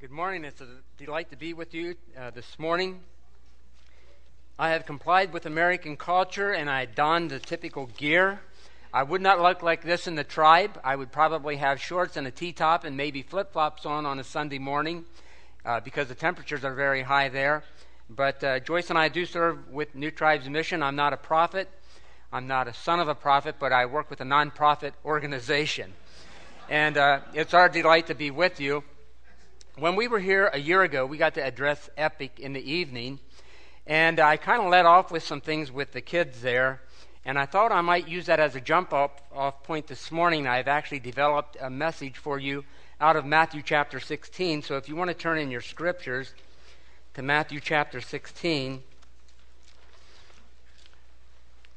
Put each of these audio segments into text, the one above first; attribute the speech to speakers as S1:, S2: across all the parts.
S1: Good morning. It's a delight to be with you uh, this morning. I have complied with American culture and I donned the typical gear. I would not look like this in the tribe. I would probably have shorts and a T top and maybe flip flops on on a Sunday morning uh, because the temperatures are very high there. But uh, Joyce and I do serve with New Tribes Mission. I'm not a prophet, I'm not a son of a prophet, but I work with a nonprofit organization. And uh, it's our delight to be with you. When we were here a year ago, we got to address Epic in the evening, and I kind of let off with some things with the kids there. And I thought I might use that as a jump off, off point this morning. I've actually developed a message for you out of Matthew chapter 16. So if you want to turn in your scriptures to Matthew chapter 16.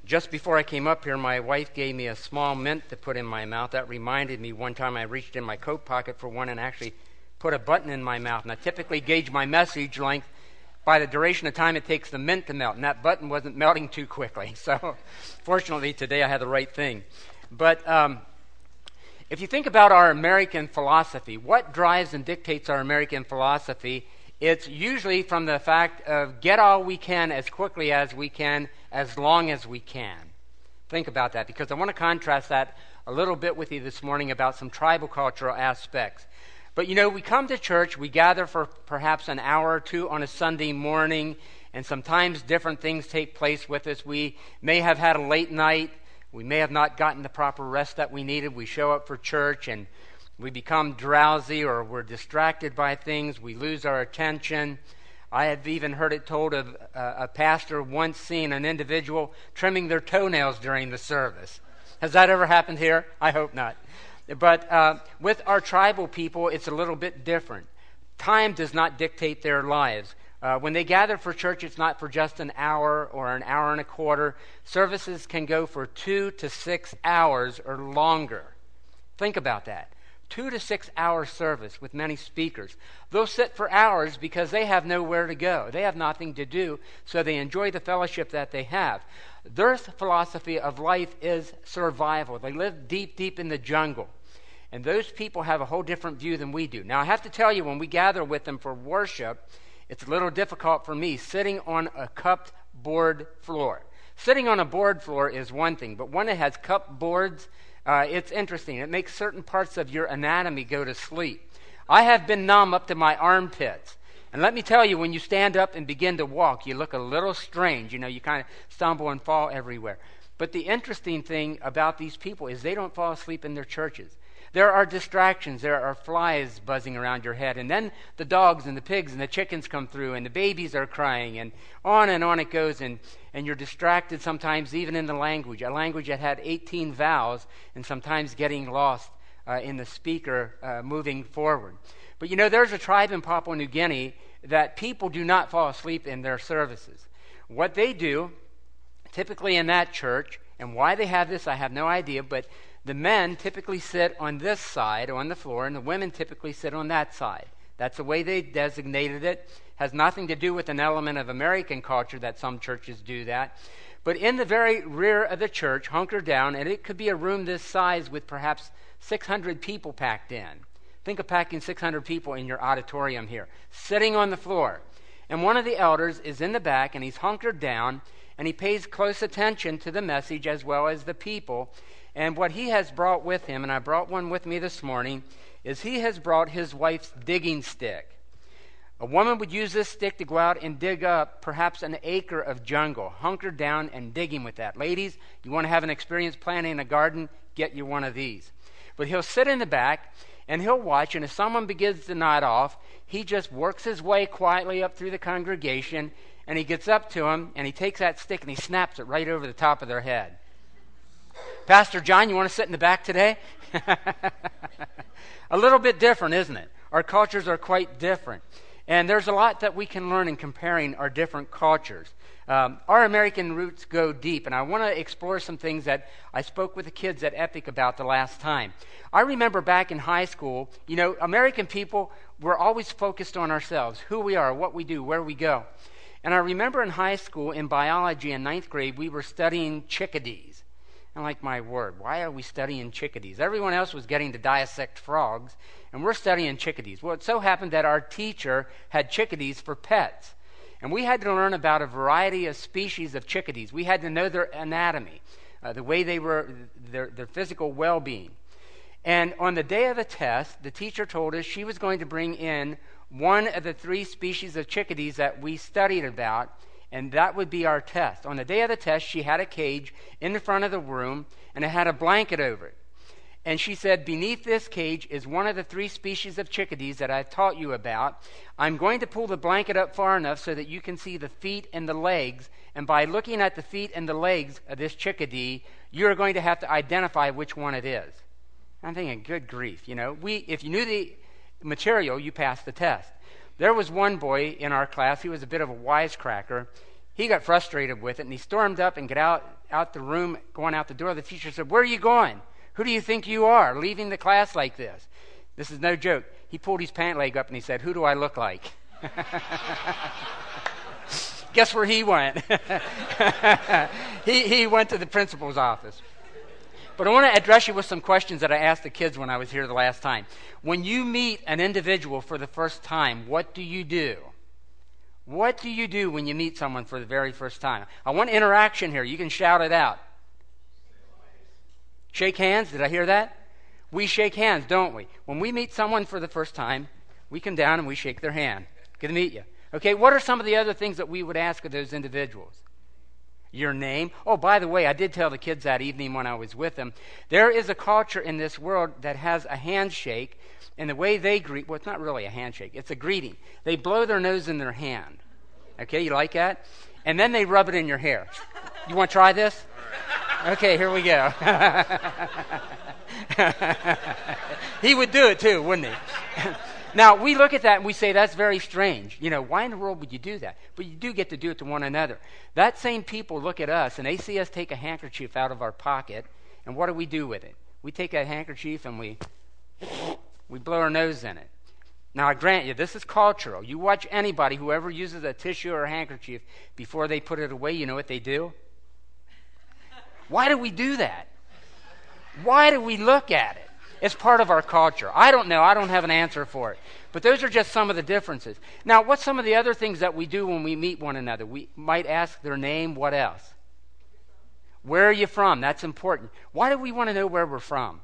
S1: Just before I came up here, my wife gave me a small mint to put in my mouth. That reminded me one time I reached in my coat pocket for one and actually put a button in my mouth. And I typically gauge my message length by the duration of time it takes the mint to melt. And that button wasn't melting too quickly. So fortunately, today I had the right thing. But um, if you think about our American philosophy, what drives and dictates our American philosophy? It's usually from the fact of get all we can as quickly as we can, as long as we can. Think about that because I want to contrast that a little bit with you this morning about some tribal cultural aspects. But you know, we come to church, we gather for perhaps an hour or two on a Sunday morning, and sometimes different things take place with us. We may have had a late night, we may have not gotten the proper rest that we needed. We show up for church and we become drowsy or we're distracted by things, we lose our attention. I have even heard it told of uh, a pastor once seen an individual trimming their toenails during the service. Has that ever happened here? I hope not. But uh, with our tribal people, it's a little bit different. Time does not dictate their lives. Uh, when they gather for church, it's not for just an hour or an hour and a quarter. Services can go for two to six hours or longer. Think about that. Two to six hour service with many speakers. They'll sit for hours because they have nowhere to go. They have nothing to do, so they enjoy the fellowship that they have. Their philosophy of life is survival. They live deep, deep in the jungle. And those people have a whole different view than we do. Now, I have to tell you, when we gather with them for worship, it's a little difficult for me sitting on a cupped board floor. Sitting on a board floor is one thing, but when it has cupped boards, uh, it's interesting. It makes certain parts of your anatomy go to sleep. I have been numb up to my armpits. And let me tell you, when you stand up and begin to walk, you look a little strange. You know, you kind of stumble and fall everywhere. But the interesting thing about these people is they don't fall asleep in their churches. There are distractions. There are flies buzzing around your head. And then the dogs and the pigs and the chickens come through, and the babies are crying, and on and on it goes. And, and you're distracted sometimes even in the language, a language that had 18 vowels, and sometimes getting lost uh, in the speaker uh, moving forward. But you know, there's a tribe in Papua New Guinea that people do not fall asleep in their services. What they do, typically in that church, and why they have this, I have no idea, but the men typically sit on this side on the floor, and the women typically sit on that side. That's the way they designated it. Has nothing to do with an element of American culture that some churches do that. But in the very rear of the church, hunker down, and it could be a room this size with perhaps 600 people packed in. Think of packing 600 people in your auditorium here, sitting on the floor. And one of the elders is in the back and he's hunkered down and he pays close attention to the message as well as the people. And what he has brought with him, and I brought one with me this morning, is he has brought his wife's digging stick. A woman would use this stick to go out and dig up perhaps an acre of jungle, hunker down and digging with that. Ladies, you want to have an experience planting a garden? Get you one of these. But he'll sit in the back and he'll watch, and if someone begins to nod off, he just works his way quietly up through the congregation, and he gets up to him, and he takes that stick and he snaps it right over the top of their head. Pastor John, you want to sit in the back today? a little bit different, isn't it? Our cultures are quite different. And there's a lot that we can learn in comparing our different cultures. Um, our American roots go deep, and I want to explore some things that I spoke with the kids at Epic about the last time. I remember back in high school, you know, American people were always focused on ourselves, who we are, what we do, where we go. And I remember in high school, in biology in ninth grade, we were studying chickadees. And like my word, why are we studying chickadees? Everyone else was getting to dissect frogs, and we're studying chickadees. Well, it so happened that our teacher had chickadees for pets. And we had to learn about a variety of species of chickadees. We had to know their anatomy, uh, the way they were, their, their physical well being. And on the day of the test, the teacher told us she was going to bring in one of the three species of chickadees that we studied about, and that would be our test. On the day of the test, she had a cage in the front of the room, and it had a blanket over it. And she said, Beneath this cage is one of the three species of chickadees that I've taught you about. I'm going to pull the blanket up far enough so that you can see the feet and the legs. And by looking at the feet and the legs of this chickadee, you're going to have to identify which one it is. I'm thinking, good grief, you know, we, if you knew the material, you passed the test. There was one boy in our class, he was a bit of a wisecracker. He got frustrated with it and he stormed up and got out, out the room, going out the door. The teacher said, Where are you going? Who do you think you are, leaving the class like this? This is no joke. He pulled his pant leg up and he said, Who do I look like? Guess where he went? he, he went to the principal's office. But I want to address you with some questions that I asked the kids when I was here the last time. When you meet an individual for the first time, what do you do? What do you do when you meet someone for the very first time? I want interaction here. You can shout it out. Shake hands. Did I hear that? We shake hands, don't we? When we meet someone for the first time, we come down and we shake their hand. Good to meet you. Okay, what are some of the other things that we would ask of those individuals? Your name. Oh, by the way, I did tell the kids that evening when I was with them. There is a culture in this world that has a handshake, and the way they greet, well, it's not really a handshake, it's a greeting. They blow their nose in their hand. Okay, you like that? And then they rub it in your hair. You want to try this? Okay, here we go. he would do it too, wouldn't he? now, we look at that and we say that's very strange. You know, why in the world would you do that? But you do get to do it to one another. That same people look at us and they see us take a handkerchief out of our pocket, and what do we do with it? We take a handkerchief and we we blow our nose in it. Now, I grant you, this is cultural. You watch anybody, whoever uses a tissue or a handkerchief, before they put it away, you know what they do? Why do we do that? Why do we look at it? It's part of our culture. I don't know. I don't have an answer for it. But those are just some of the differences. Now, what's some of the other things that we do when we meet one another? We might ask their name. What else? Where are you from? That's important. Why do we want to know where we're from?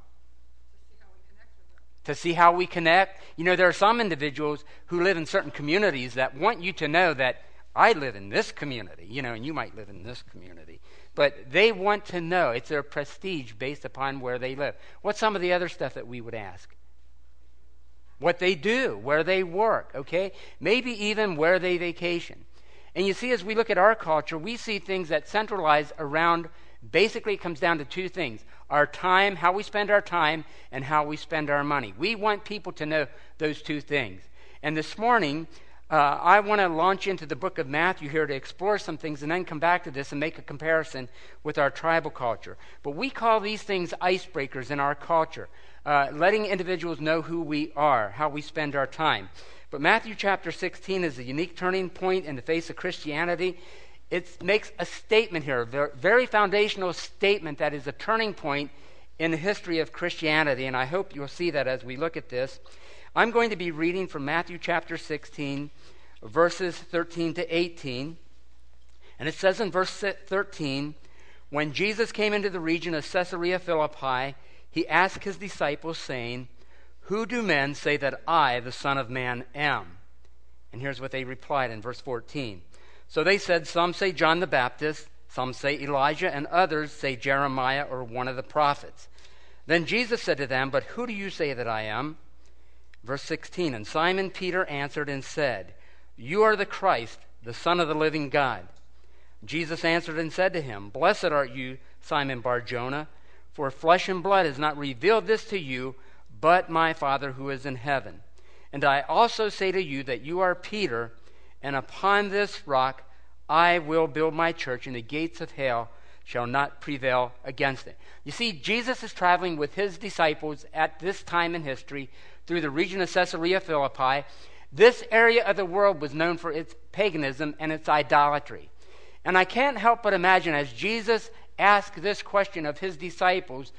S1: To see how we connect. You know, there are some individuals who live in certain communities that want you to know that I live in this community, you know, and you might live in this community. But they want to know. It's their prestige based upon where they live. What's some of the other stuff that we would ask? What they do, where they work, okay? Maybe even where they vacation. And you see, as we look at our culture, we see things that centralize around basically it comes down to two things our time, how we spend our time, and how we spend our money. We want people to know those two things. And this morning, uh, I want to launch into the book of Matthew here to explore some things and then come back to this and make a comparison with our tribal culture. But we call these things icebreakers in our culture, uh, letting individuals know who we are, how we spend our time. But Matthew chapter 16 is a unique turning point in the face of Christianity. It makes a statement here, a very foundational statement that is a turning point in the history of Christianity. And I hope you'll see that as we look at this. I'm going to be reading from Matthew chapter 16, verses 13 to 18. And it says in verse 13 When Jesus came into the region of Caesarea Philippi, he asked his disciples, saying, Who do men say that I, the Son of Man, am? And here's what they replied in verse 14. So they said, Some say John the Baptist, some say Elijah, and others say Jeremiah or one of the prophets. Then Jesus said to them, But who do you say that I am? Verse 16 And Simon Peter answered and said, You are the Christ, the Son of the living God. Jesus answered and said to him, Blessed are you, Simon Bar Jonah, for flesh and blood has not revealed this to you, but my Father who is in heaven. And I also say to you that you are Peter, and upon this rock I will build my church, and the gates of hell shall not prevail against it. You see, Jesus is traveling with his disciples at this time in history through the region of Caesarea Philippi. This area of the world was known for its paganism and its idolatry. And I can't help but imagine as Jesus asked this question of his disciples,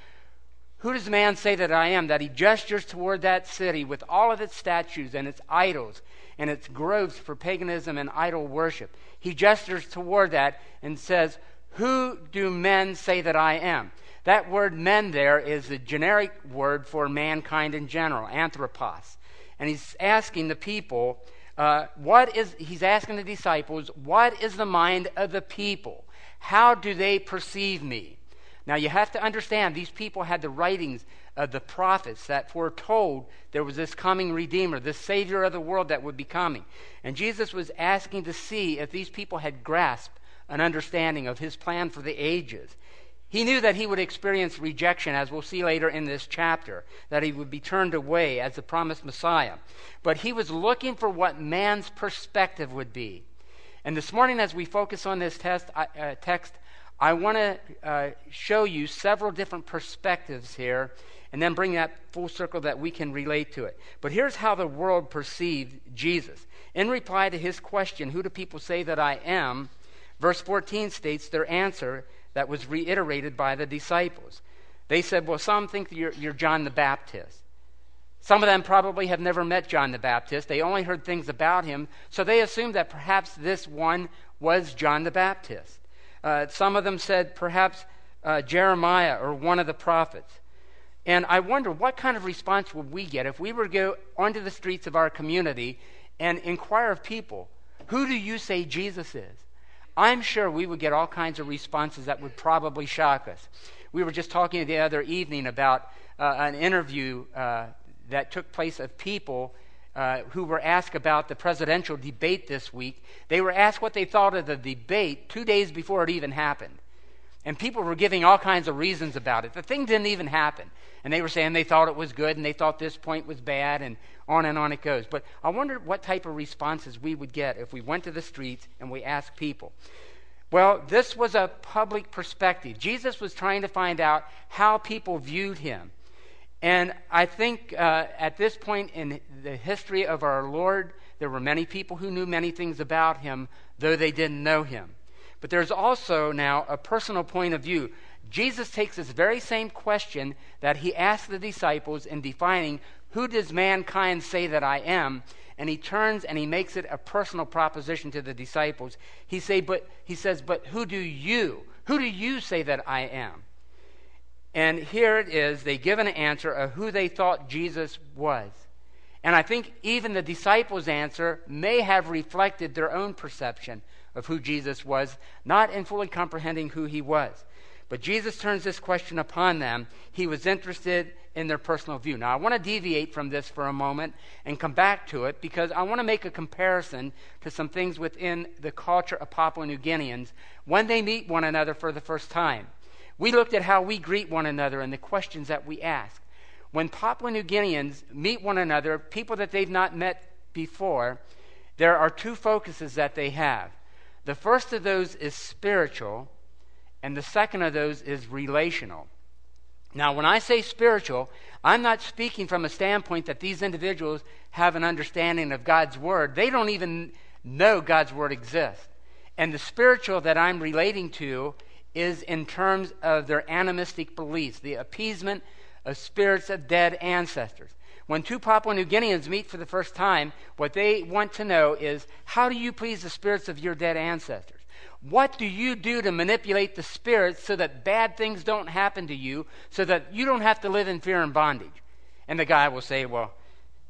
S1: Who does man say that I am? That he gestures toward that city with all of its statues and its idols and its groves for paganism and idol worship. He gestures toward that and says, Who do men say that I am? That word men there is a generic word for mankind in general, anthropos. And he's asking the people, uh, what is, he's asking the disciples, what is the mind of the people? How do they perceive me? Now you have to understand, these people had the writings of the prophets that foretold there was this coming Redeemer, this Savior of the world that would be coming. And Jesus was asking to see if these people had grasped an understanding of his plan for the ages. He knew that he would experience rejection, as we'll see later in this chapter, that he would be turned away as the promised Messiah. But he was looking for what man's perspective would be. And this morning, as we focus on this test, uh, text, I want to uh, show you several different perspectives here and then bring that full circle that we can relate to it. But here's how the world perceived Jesus. In reply to his question, Who do people say that I am? Verse 14 states their answer that was reiterated by the disciples. They said, Well, some think you're, you're John the Baptist. Some of them probably have never met John the Baptist. They only heard things about him, so they assumed that perhaps this one was John the Baptist. Uh, some of them said perhaps uh, Jeremiah or one of the prophets. And I wonder what kind of response would we get if we were to go onto the streets of our community and inquire of people, who do you say Jesus is? I'm sure we would get all kinds of responses that would probably shock us. We were just talking the other evening about uh, an interview uh, that took place of people uh, who were asked about the presidential debate this week. They were asked what they thought of the debate two days before it even happened. And people were giving all kinds of reasons about it. The thing didn't even happen. And they were saying they thought it was good and they thought this point was bad and on and on it goes. But I wonder what type of responses we would get if we went to the streets and we asked people. Well, this was a public perspective. Jesus was trying to find out how people viewed him. And I think uh, at this point in the history of our Lord, there were many people who knew many things about him, though they didn't know him. But there's also now a personal point of view. Jesus takes this very same question that he asked the disciples in defining who does mankind say that I am, and he turns and he makes it a personal proposition to the disciples. He say, but he says, but who do you? Who do you say that I am? And here it is, they give an answer of who they thought Jesus was. And I think even the disciples' answer may have reflected their own perception of who Jesus was, not in fully comprehending who he was. But Jesus turns this question upon them. He was interested in their personal view. Now, I want to deviate from this for a moment and come back to it because I want to make a comparison to some things within the culture of Papua New Guineans when they meet one another for the first time. We looked at how we greet one another and the questions that we ask. When Papua New Guineans meet one another, people that they've not met before, there are two focuses that they have. The first of those is spiritual, and the second of those is relational. Now, when I say spiritual, I'm not speaking from a standpoint that these individuals have an understanding of God's Word. They don't even know God's Word exists. And the spiritual that I'm relating to is in terms of their animistic beliefs, the appeasement of spirits of dead ancestors. When two Papua New Guineans meet for the first time, what they want to know is how do you please the spirits of your dead ancestors? What do you do to manipulate the spirits so that bad things don't happen to you, so that you don't have to live in fear and bondage? And the guy will say, Well,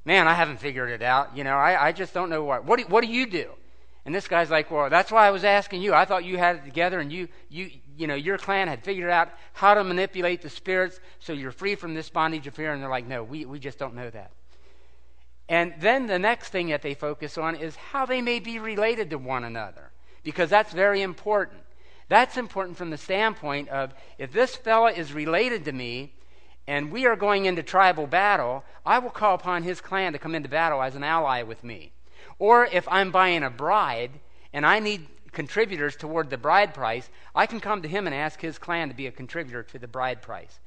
S1: man, I haven't figured it out. You know, I, I just don't know what. What do, what do you do? And this guy's like, Well, that's why I was asking you. I thought you had it together and you, you, you know, your clan had figured out how to manipulate the spirits so you're free from this bondage of fear. And they're like, no, we, we just don't know that. And then the next thing that they focus on is how they may be related to one another, because that's very important. That's important from the standpoint of if this fella is related to me and we are going into tribal battle, I will call upon his clan to come into battle as an ally with me. Or if I'm buying a bride and I need contributors toward the bride price, I can come to him and ask his clan to be a contributor to the bride price.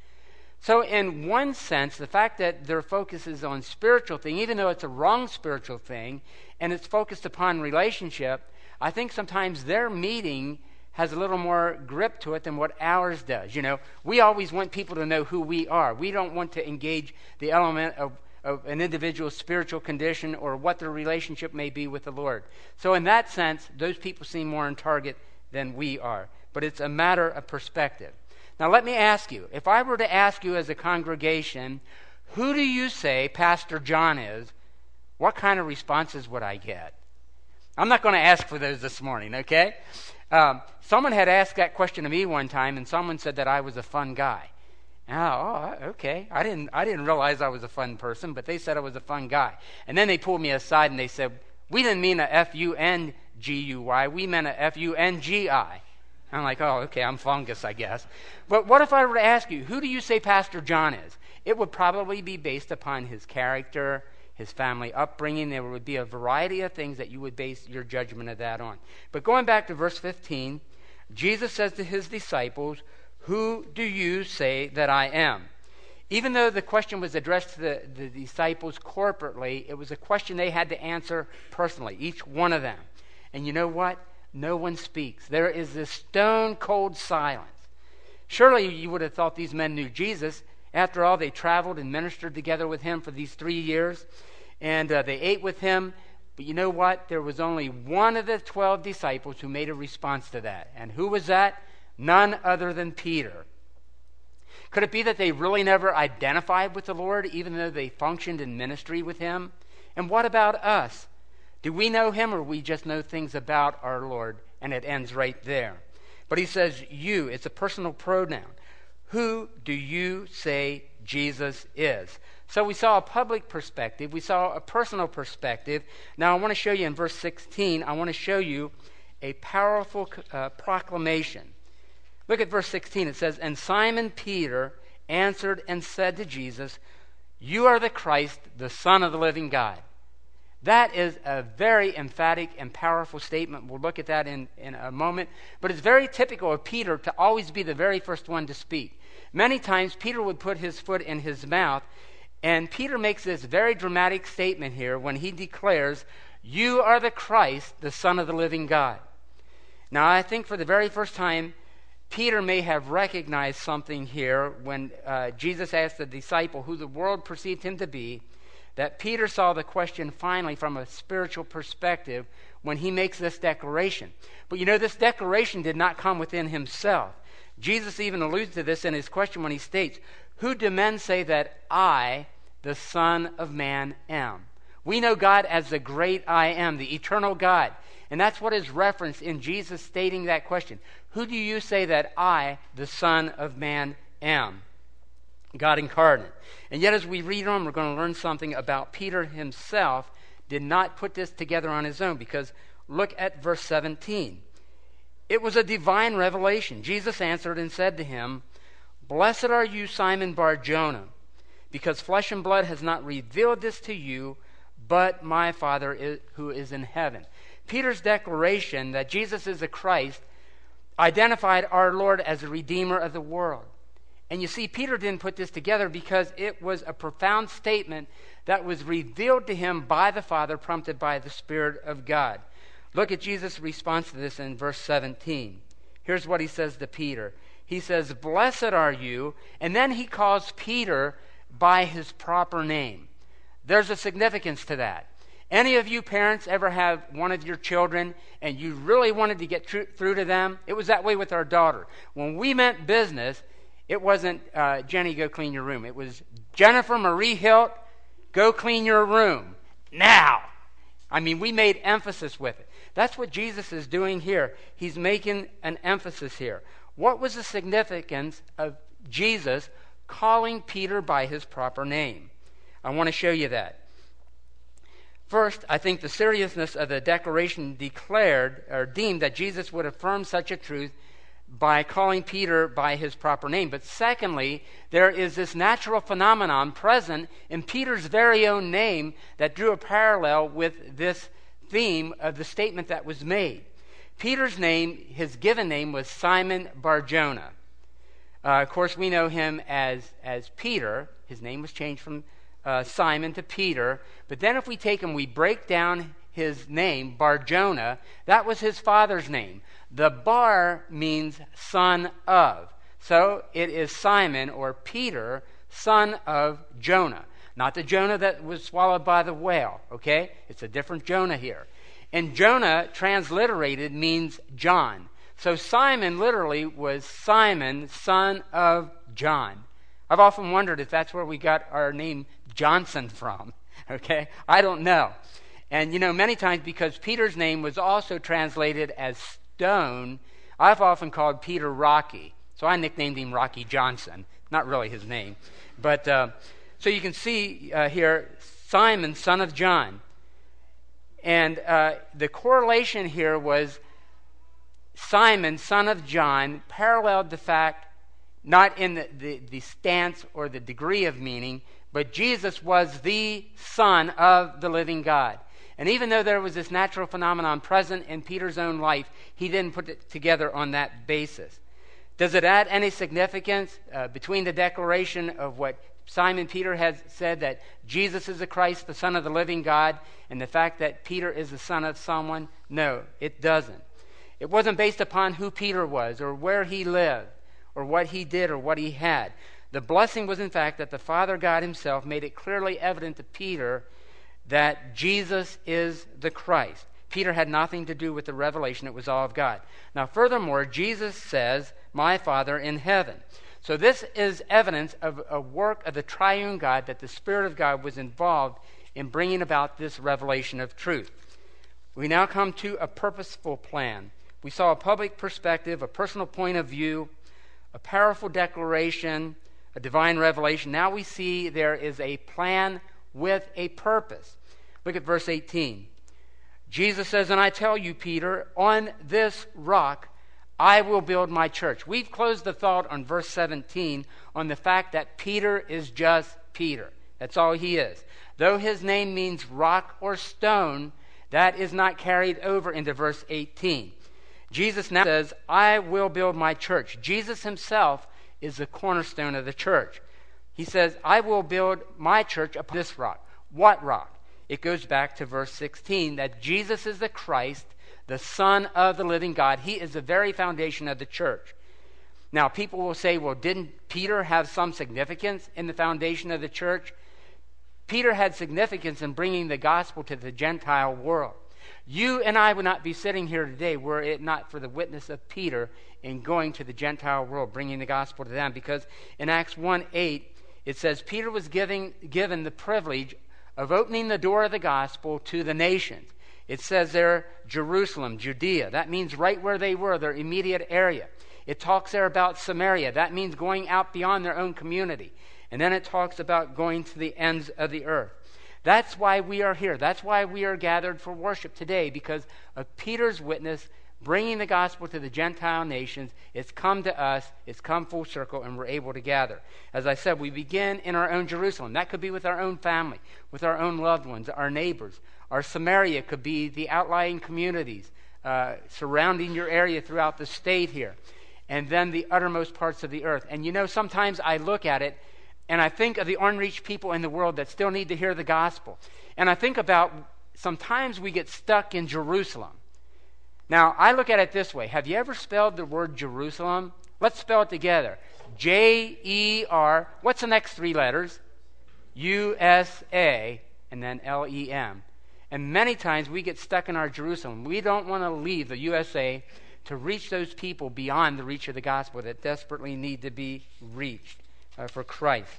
S1: So, in one sense, the fact that their focus is on spiritual thing, even though it's a wrong spiritual thing, and it's focused upon relationship, I think sometimes their meeting has a little more grip to it than what ours does. You know, we always want people to know who we are. We don't want to engage the element of, of an individual's spiritual condition or what their relationship may be with the Lord. So, in that sense, those people seem more on target than we are. But it's a matter of perspective. Now, let me ask you if I were to ask you as a congregation, who do you say Pastor John is? What kind of responses would I get? I'm not going to ask for those this morning, okay? Um, someone had asked that question to me one time, and someone said that I was a fun guy. Oh, okay. I didn't, I didn't realize I was a fun person, but they said I was a fun guy. And then they pulled me aside and they said, We didn't mean a F U N G U Y, we meant a F U N G I. I'm like, Oh, okay, I'm fungus, I guess. But what if I were to ask you, who do you say Pastor John is? It would probably be based upon his character, his family upbringing. There would be a variety of things that you would base your judgment of that on. But going back to verse 15, Jesus says to his disciples, Who do you say that I am? Even though the question was addressed to the, the disciples corporately, it was a question they had to answer personally, each one of them. And you know what? No one speaks. There is this stone cold silence. Surely you would have thought these men knew Jesus after all, they traveled and ministered together with him for these three years, and uh, they ate with him. But you know what? There was only one of the 12 disciples who made a response to that. And who was that? None other than Peter. Could it be that they really never identified with the Lord, even though they functioned in ministry with him? And what about us? Do we know him, or we just know things about our Lord, and it ends right there? But he says, you, it's a personal pronoun. Who do you say Jesus is? So we saw a public perspective, we saw a personal perspective. Now I want to show you in verse 16, I want to show you a powerful uh, proclamation. Look at verse 16. It says, And Simon Peter answered and said to Jesus, You are the Christ, the Son of the living God. That is a very emphatic and powerful statement. We'll look at that in, in a moment. But it's very typical of Peter to always be the very first one to speak. Many times, Peter would put his foot in his mouth, and Peter makes this very dramatic statement here when he declares, You are the Christ, the Son of the living God. Now, I think for the very first time, Peter may have recognized something here when uh, Jesus asked the disciple who the world perceived him to be, that Peter saw the question finally from a spiritual perspective when he makes this declaration. But you know, this declaration did not come within himself. Jesus even alludes to this in his question when he states, Who do men say that I, the Son of Man, am? We know God as the great I am, the eternal God. And that's what is referenced in Jesus stating that question. Who do you say that I, the Son of Man, am? God incarnate. And yet, as we read on, we're going to learn something about Peter himself did not put this together on his own because look at verse 17. It was a divine revelation. Jesus answered and said to him, Blessed are you, Simon Bar Jonah, because flesh and blood has not revealed this to you, but my Father who is in heaven. Peter's declaration that Jesus is the Christ identified our Lord as the Redeemer of the world. And you see, Peter didn't put this together because it was a profound statement that was revealed to him by the Father, prompted by the Spirit of God. Look at Jesus' response to this in verse 17. Here's what he says to Peter He says, Blessed are you. And then he calls Peter by his proper name. There's a significance to that. Any of you parents ever have one of your children and you really wanted to get tr- through to them? It was that way with our daughter. When we meant business, it wasn't uh, Jenny, go clean your room. It was Jennifer Marie Hilt, go clean your room now. I mean, we made emphasis with it. That's what Jesus is doing here. He's making an emphasis here. What was the significance of Jesus calling Peter by his proper name? I want to show you that. First, I think the seriousness of the declaration declared or deemed that Jesus would affirm such a truth by calling Peter by his proper name. But secondly, there is this natural phenomenon present in Peter's very own name that drew a parallel with this theme of the statement that was made. Peter's name, his given name, was Simon Barjona. Uh, of course, we know him as, as Peter. His name was changed from uh, Simon to Peter. But then, if we take him, we break down his name, Bar Jonah, that was his father's name. The Bar means son of. So it is Simon or Peter, son of Jonah. Not the Jonah that was swallowed by the whale, okay? It's a different Jonah here. And Jonah, transliterated, means John. So Simon literally was Simon, son of John. I've often wondered if that's where we got our name Johnson from. Okay? I don't know. And you know, many times because Peter's name was also translated as stone, I've often called Peter Rocky. So I nicknamed him Rocky Johnson. Not really his name. But uh, so you can see uh, here Simon, son of John. And uh, the correlation here was Simon, son of John, paralleled the fact, not in the, the, the, stance or the degree of meaning, but Jesus was the Son of the living God. And even though there was this natural phenomenon present in Peter's own life, he didn't put it together on that basis. Does it add any significance uh, between the declaration of what Simon Peter has said that Jesus is the Christ, the Son of the living God, and the fact that Peter is the son of someone? No, it doesn't. It wasn't based upon who Peter was or where he lived or what he did or what he had. The blessing was, in fact, that the Father God Himself made it clearly evident to Peter that Jesus is the Christ. Peter had nothing to do with the revelation, it was all of God. Now, furthermore, Jesus says, My Father in heaven. So, this is evidence of a work of the triune God that the Spirit of God was involved in bringing about this revelation of truth. We now come to a purposeful plan. We saw a public perspective, a personal point of view, a powerful declaration, a divine revelation. Now we see there is a plan with a purpose. Look at verse 18. Jesus says, And I tell you, Peter, on this rock I will build my church. We've closed the thought on verse 17 on the fact that Peter is just Peter. That's all he is. Though his name means rock or stone, that is not carried over into verse 18. Jesus now says, I will build my church. Jesus himself is the cornerstone of the church. He says, I will build my church upon this rock. What rock? It goes back to verse 16 that Jesus is the Christ, the Son of the living God. He is the very foundation of the church. Now, people will say, well, didn't Peter have some significance in the foundation of the church? Peter had significance in bringing the gospel to the Gentile world. You and I would not be sitting here today were it not for the witness of Peter in going to the Gentile world, bringing the gospel to them. Because in Acts 1 8, it says Peter was giving, given the privilege of opening the door of the gospel to the nations. It says there, Jerusalem, Judea. That means right where they were, their immediate area. It talks there about Samaria. That means going out beyond their own community. And then it talks about going to the ends of the earth. That's why we are here. That's why we are gathered for worship today, because of Peter's witness bringing the gospel to the Gentile nations. It's come to us, it's come full circle, and we're able to gather. As I said, we begin in our own Jerusalem. That could be with our own family, with our own loved ones, our neighbors. Our Samaria could be the outlying communities uh, surrounding your area throughout the state here. And then the uttermost parts of the earth. And you know, sometimes I look at it and I think of the unreached people in the world that still need to hear the gospel. And I think about sometimes we get stuck in Jerusalem. Now, I look at it this way Have you ever spelled the word Jerusalem? Let's spell it together J E R. What's the next three letters? U S A, and then L E M. And many times we get stuck in our Jerusalem. We don't want to leave the USA to reach those people beyond the reach of the gospel that desperately need to be reached uh, for Christ.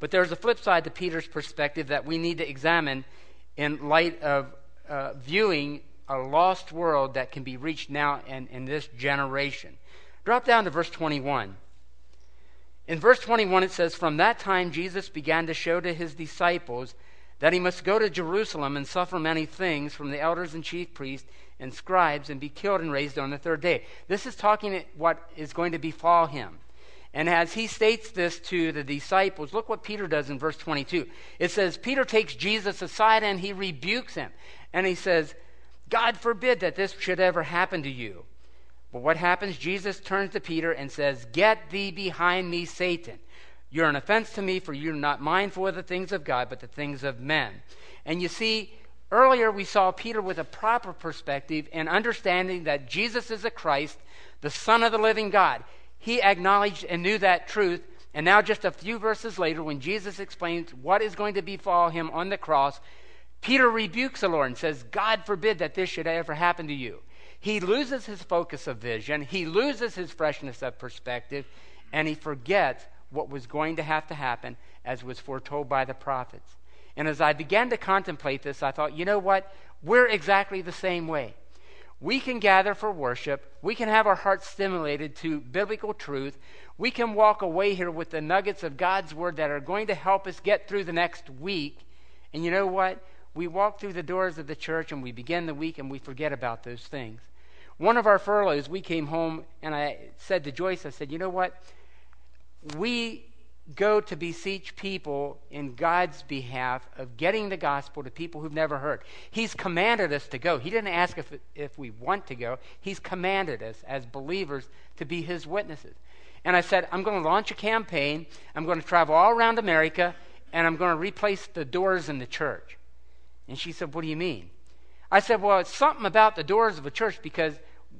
S1: But there's a flip side to Peter's perspective that we need to examine in light of uh, viewing a lost world that can be reached now in, in this generation. Drop down to verse 21. In verse 21, it says, From that time Jesus began to show to his disciples that he must go to Jerusalem and suffer many things from the elders and chief priests and scribes and be killed and raised on the third day. This is talking what is going to befall him. And as he states this to the disciples, look what Peter does in verse 22. It says, Peter takes Jesus aside and he rebukes him. And he says, God forbid that this should ever happen to you. But what happens? Jesus turns to Peter and says, Get thee behind me, Satan. You're an offense to me, for you're not mindful of the things of God, but the things of men. And you see, Earlier, we saw Peter with a proper perspective and understanding that Jesus is the Christ, the Son of the living God. He acknowledged and knew that truth. And now, just a few verses later, when Jesus explains what is going to befall him on the cross, Peter rebukes the Lord and says, God forbid that this should ever happen to you. He loses his focus of vision, he loses his freshness of perspective, and he forgets what was going to have to happen as was foretold by the prophets. And as I began to contemplate this, I thought, you know what? We're exactly the same way. We can gather for worship. We can have our hearts stimulated to biblical truth. We can walk away here with the nuggets of God's word that are going to help us get through the next week. And you know what? We walk through the doors of the church and we begin the week and we forget about those things. One of our furloughs, we came home and I said to Joyce, I said, you know what? We go to beseech people in God's behalf of getting the gospel to people who've never heard. He's commanded us to go. He didn't ask if, if we want to go, He's commanded us as believers to be His witnesses. And I said, I'm going to launch a campaign. I'm going to travel all around America and I'm going to replace the doors in the church. And she said, What do you mean? I said, Well, it's something about the doors of a church because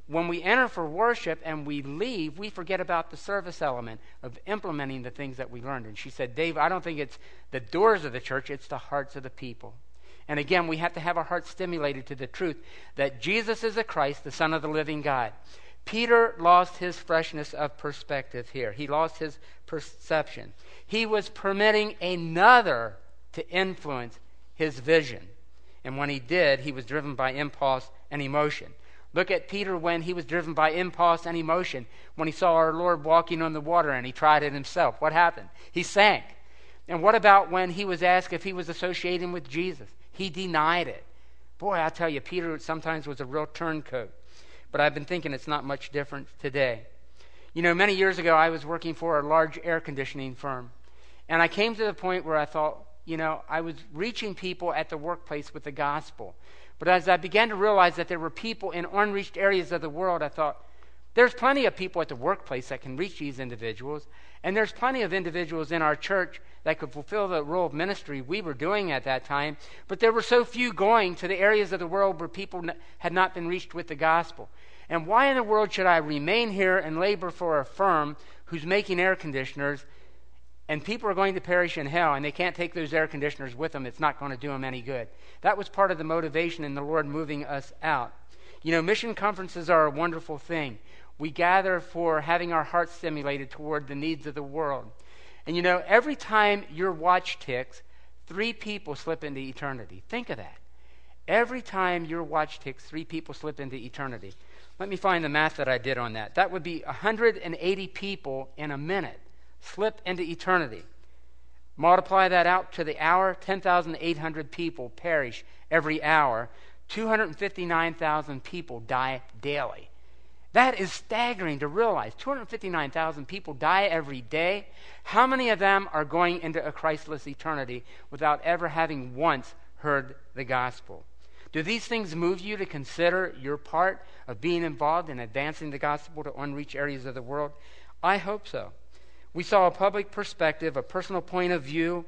S1: when we enter for worship and we leave, we forget about the service element of implementing the things that we learned. And she said, Dave, I don't think it's the doors of the church, it's the hearts of the people. And again, we have to have our hearts stimulated to the truth that Jesus is the Christ, the Son of the living God. Peter lost his freshness of perspective here. He lost his perception. He was permitting another to influence his vision. And when he did, he was driven by impulse and emotion. Look at Peter when he was driven by impulse and emotion. When he saw our Lord walking on the water and he tried it himself, what happened? He sank. And what about when he was asked if he was associating with Jesus? He denied it. Boy, I tell you, Peter sometimes was a real turncoat. But I've been thinking it's not much different today. You know, many years ago, I was working for a large air conditioning firm. And I came to the point where I thought, you know, I was reaching people at the workplace with the gospel. But as I began to realize that there were people in unreached areas of the world, I thought, there's plenty of people at the workplace that can reach these individuals. And there's plenty of individuals in our church that could fulfill the role of ministry we were doing at that time. But there were so few going to the areas of the world where people had not been reached with the gospel. And why in the world should I remain here and labor for a firm who's making air conditioners and people are going to perish in hell and they can't take those air conditioners with them, it's not going to do them any good. That was part of the motivation in the Lord moving us out. You know, mission conferences are a wonderful thing. We gather for having our hearts stimulated toward the needs of the world. And you know, every time your watch ticks, three people slip into eternity. Think of that. Every time your watch ticks, three people slip into eternity. Let me find the math that I did on that. That would be 180 people in a minute slip into eternity. Multiply that out to the hour 10,800 people perish every hour. 259,000 people die daily. That is staggering to realize. 259,000 people die every day. How many of them are going into a Christless eternity without ever having once heard the gospel? Do these things move you to consider your part of being involved in advancing the gospel to unreached areas of the world? I hope so. We saw a public perspective, a personal point of view,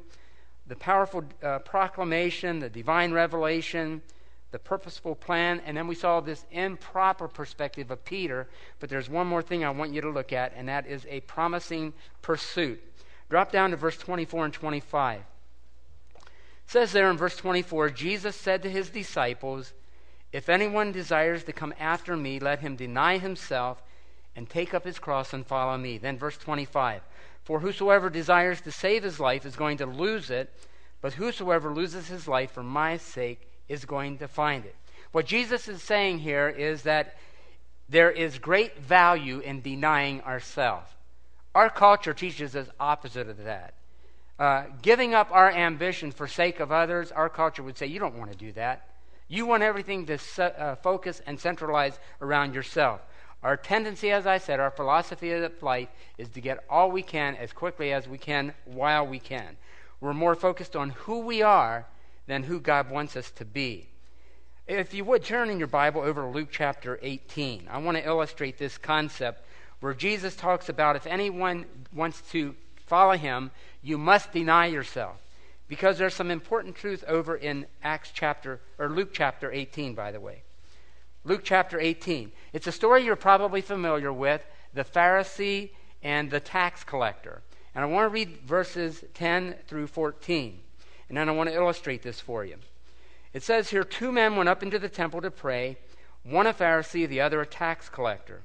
S1: the powerful uh, proclamation, the divine revelation, the purposeful plan, and then we saw this improper perspective of Peter. But there's one more thing I want you to look at, and that is a promising pursuit. Drop down to verse 24 and 25. It says there in verse 24 Jesus said to his disciples, If anyone desires to come after me, let him deny himself and take up his cross and follow me. Then verse 25 For whosoever desires to save his life is going to lose it, but whosoever loses his life for my sake is going to find it. What Jesus is saying here is that there is great value in denying ourselves. Our culture teaches us opposite of that. Uh, giving up our ambition for sake of others, our culture would say, you don't want to do that. You want everything to uh, focus and centralize around yourself. Our tendency, as I said, our philosophy of life is to get all we can as quickly as we can while we can. We're more focused on who we are than who God wants us to be. If you would turn in your Bible over to Luke chapter 18, I want to illustrate this concept where Jesus talks about if anyone wants to follow him, you must deny yourself. because there's some important truth over in Acts chapter, or Luke chapter 18, by the way. Luke chapter 18. It's a story you're probably familiar with the Pharisee and the tax collector. And I want to read verses 10 through 14. And then I want to illustrate this for you. It says here two men went up into the temple to pray, one a Pharisee, the other a tax collector.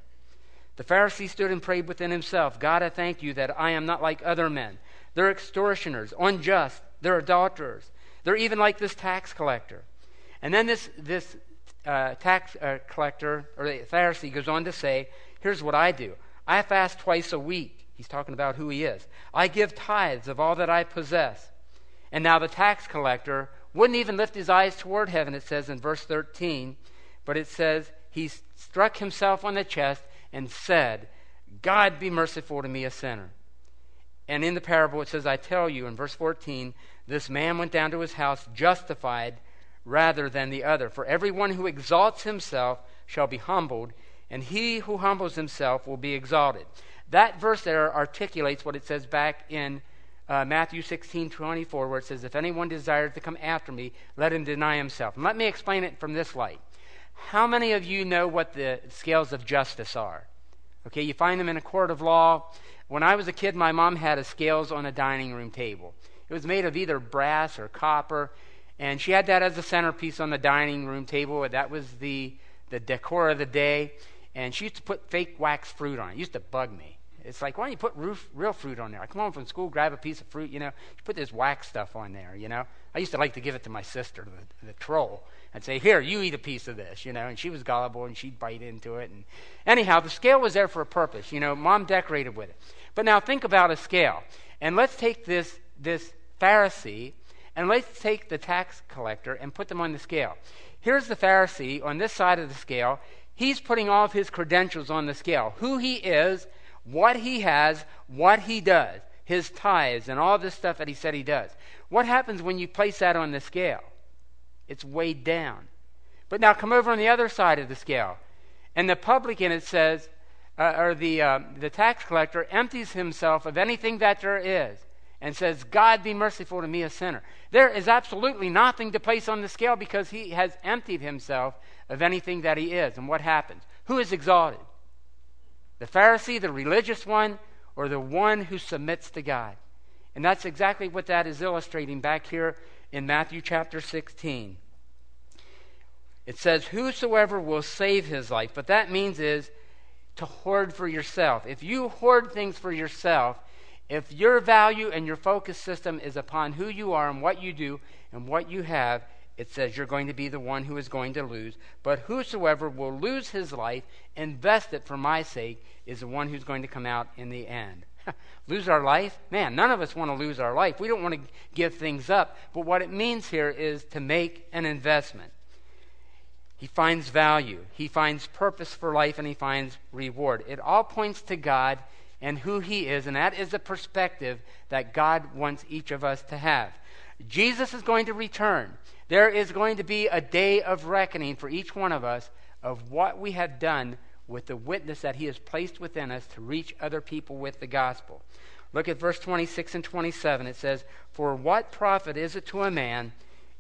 S1: The Pharisee stood and prayed within himself God, I thank you that I am not like other men. They're extortioners, unjust, they're adulterers. They're even like this tax collector. And then this, this uh, tax uh, collector, or the Pharisee, goes on to say, Here's what I do I fast twice a week. He's talking about who he is. I give tithes of all that I possess. And now the tax collector wouldn't even lift his eyes toward heaven, it says in verse 13, but it says, He struck himself on the chest and said, God be merciful to me, a sinner. And in the parable, it says, I tell you, in verse 14, this man went down to his house justified rather than the other. For everyone who exalts himself shall be humbled, and he who humbles himself will be exalted. That verse there articulates what it says back in uh, Matthew 16 24, where it says, If anyone desires to come after me, let him deny himself. And let me explain it from this light. How many of you know what the scales of justice are? Okay, you find them in a court of law. When I was a kid, my mom had a scales on a dining room table. It was made of either brass or copper, and she had that as a centerpiece on the dining room table. That was the, the decor of the day. And she used to put fake wax fruit on it. It used to bug me. It's like, why don't you put roof, real fruit on there? I come home from school, grab a piece of fruit, you know, you put this wax stuff on there, you know. I used to like to give it to my sister, the, the troll, and say, here, you eat a piece of this, you know. And she was gullible, and she'd bite into it. And anyhow, the scale was there for a purpose, you know. Mom decorated with it. But now think about a scale, and let's take this this Pharisee, and let's take the tax collector and put them on the scale. Here's the Pharisee on this side of the scale. He's putting all of his credentials on the scale who he is, what he has, what he does, his tithes, and all this stuff that he said he does. What happens when you place that on the scale? It's weighed down. But now come over on the other side of the scale. And the publican, it says, uh, or the, uh, the tax collector, empties himself of anything that there is and says, God be merciful to me, a sinner. There is absolutely nothing to place on the scale because he has emptied himself of anything that he is. And what happens? Who is exalted? The Pharisee, the religious one, or the one who submits to God? And that's exactly what that is illustrating back here in Matthew chapter 16. It says, Whosoever will save his life. But that means is to hoard for yourself. If you hoard things for yourself, if your value and your focus system is upon who you are and what you do and what you have, it says you're going to be the one who is going to lose. But whosoever will lose his life, invest it for my sake, is the one who's going to come out in the end. lose our life? Man, none of us want to lose our life. We don't want to give things up. But what it means here is to make an investment. He finds value, he finds purpose for life, and he finds reward. It all points to God and who he is, and that is the perspective that God wants each of us to have. Jesus is going to return. There is going to be a day of reckoning for each one of us of what we have done with the witness that He has placed within us to reach other people with the gospel. Look at verse 26 and 27. It says, For what profit is it to a man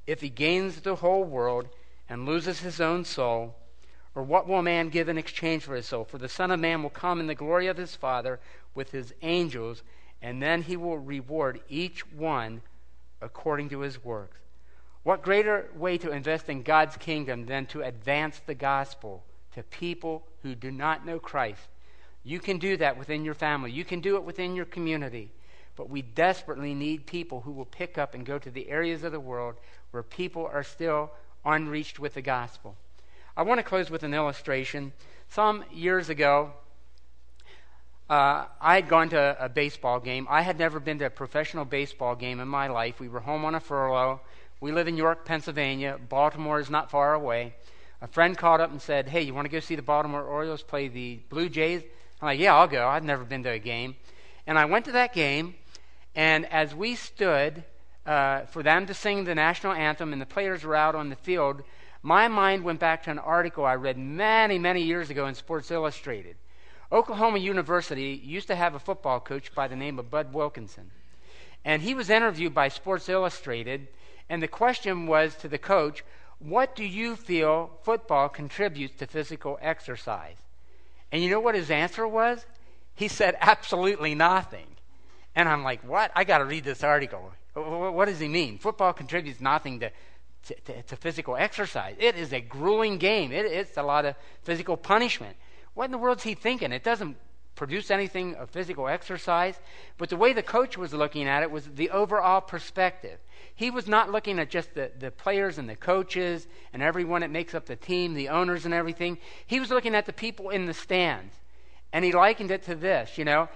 S1: if he gains the whole world and loses his own soul? Or what will a man give in exchange for his soul? For the Son of Man will come in the glory of his Father with his angels, and then he will reward each one according to his works. What greater way to invest in God's kingdom than to advance the gospel to people who do not know Christ? You can do that within your family, you can do it within your community. But we desperately need people who will pick up and go to the areas of the world where people are still unreached with the gospel. I want to close with an illustration. Some years ago, uh, I had gone to a baseball game. I had never been to a professional baseball game in my life. We were home on a furlough. We live in York, Pennsylvania. Baltimore is not far away. A friend called up and said, Hey, you want to go see the Baltimore Orioles play the Blue Jays? I'm like, Yeah, I'll go. I've never been to a game. And I went to that game, and as we stood uh, for them to sing the national anthem and the players were out on the field, my mind went back to an article I read many, many years ago in Sports Illustrated. Oklahoma University used to have a football coach by the name of Bud Wilkinson. And he was interviewed by Sports Illustrated, and the question was to the coach, What do you feel football contributes to physical exercise? And you know what his answer was? He said, Absolutely nothing. And I'm like, What? I got to read this article. What does he mean? Football contributes nothing to, to, to, to physical exercise. It is a grueling game, it, it's a lot of physical punishment. What in the world is he thinking? It doesn't produce anything of physical exercise. But the way the coach was looking at it was the overall perspective. He was not looking at just the, the players and the coaches and everyone that makes up the team, the owners and everything. He was looking at the people in the stands. And he likened it to this you know,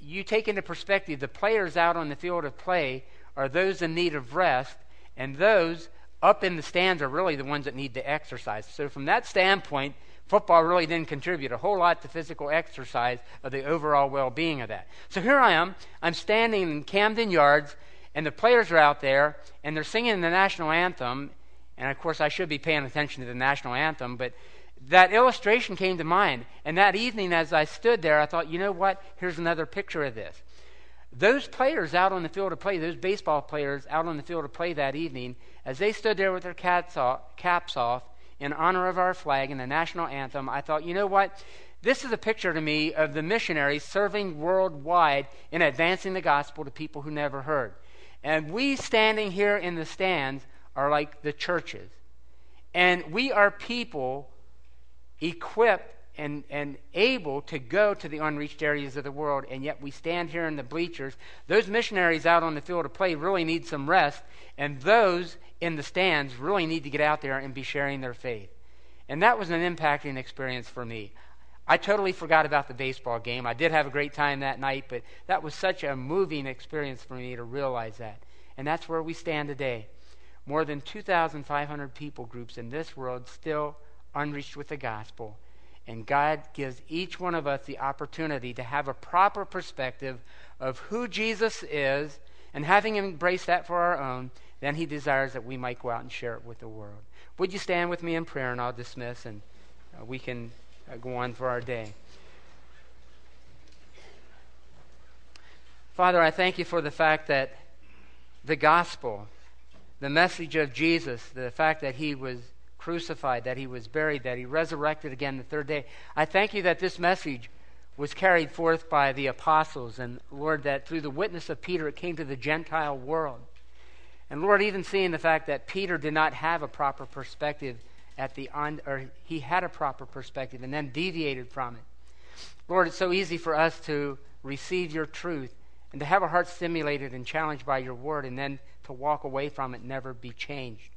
S1: you take into perspective the players out on the field of play are those in need of rest, and those up in the stands are really the ones that need to exercise. So, from that standpoint, football really didn't contribute a whole lot to physical exercise of the overall well being of that. So, here I am. I'm standing in Camden Yards, and the players are out there, and they're singing the national anthem. And of course, I should be paying attention to the national anthem, but that illustration came to mind. And that evening, as I stood there, I thought, you know what? Here's another picture of this. Those players out on the field of play, those baseball players out on the field to play that evening, as they stood there with their caps off in honor of our flag and the national anthem, I thought, you know what? This is a picture to me of the missionaries serving worldwide in advancing the gospel to people who never heard. And we standing here in the stands are like the churches. And we are people equipped and, and able to go to the unreached areas of the world, and yet we stand here in the bleachers. Those missionaries out on the field of play really need some rest, and those in the stands really need to get out there and be sharing their faith. And that was an impacting experience for me. I totally forgot about the baseball game. I did have a great time that night, but that was such a moving experience for me to realize that. And that's where we stand today. More than 2,500 people groups in this world still unreached with the gospel and God gives each one of us the opportunity to have a proper perspective of who Jesus is, and having embraced that for our own, then He desires that we might go out and share it with the world. Would you stand with me in prayer, and I'll dismiss, and uh, we can uh, go on for our day. Father, I thank you for the fact that the gospel, the message of Jesus, the fact that He was crucified, that he was buried, that he resurrected again the third day. I thank you that this message was carried forth by the apostles, and Lord, that through the witness of Peter it came to the Gentile world. And Lord, even seeing the fact that Peter did not have a proper perspective at the on, or he had a proper perspective and then deviated from it. Lord, it's so easy for us to receive your truth and to have our hearts stimulated and challenged by your word and then to walk away from it never be changed.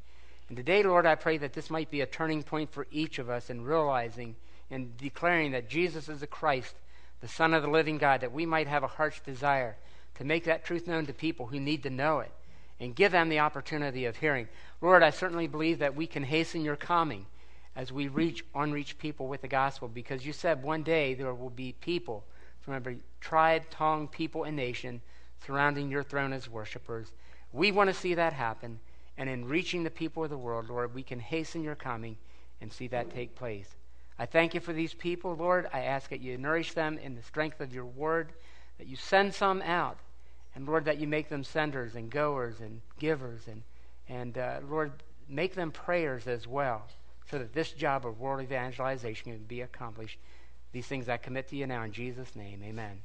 S1: And today, Lord, I pray that this might be a turning point for each of us in realizing and declaring that Jesus is the Christ, the Son of the living God, that we might have a heart's desire to make that truth known to people who need to know it and give them the opportunity of hearing. Lord, I certainly believe that we can hasten your coming as we reach unreached people with the gospel because you said one day there will be people from every tribe, tongue, people, and nation surrounding your throne as worshipers. We want to see that happen. And in reaching the people of the world, Lord, we can hasten your coming and see that take place. I thank you for these people, Lord. I ask that you nourish them in the strength of your word, that you send some out, and Lord, that you make them senders and goers and givers, and, and uh, Lord, make them prayers as well, so that this job of world evangelization can be accomplished. These things I commit to you now in Jesus' name. Amen.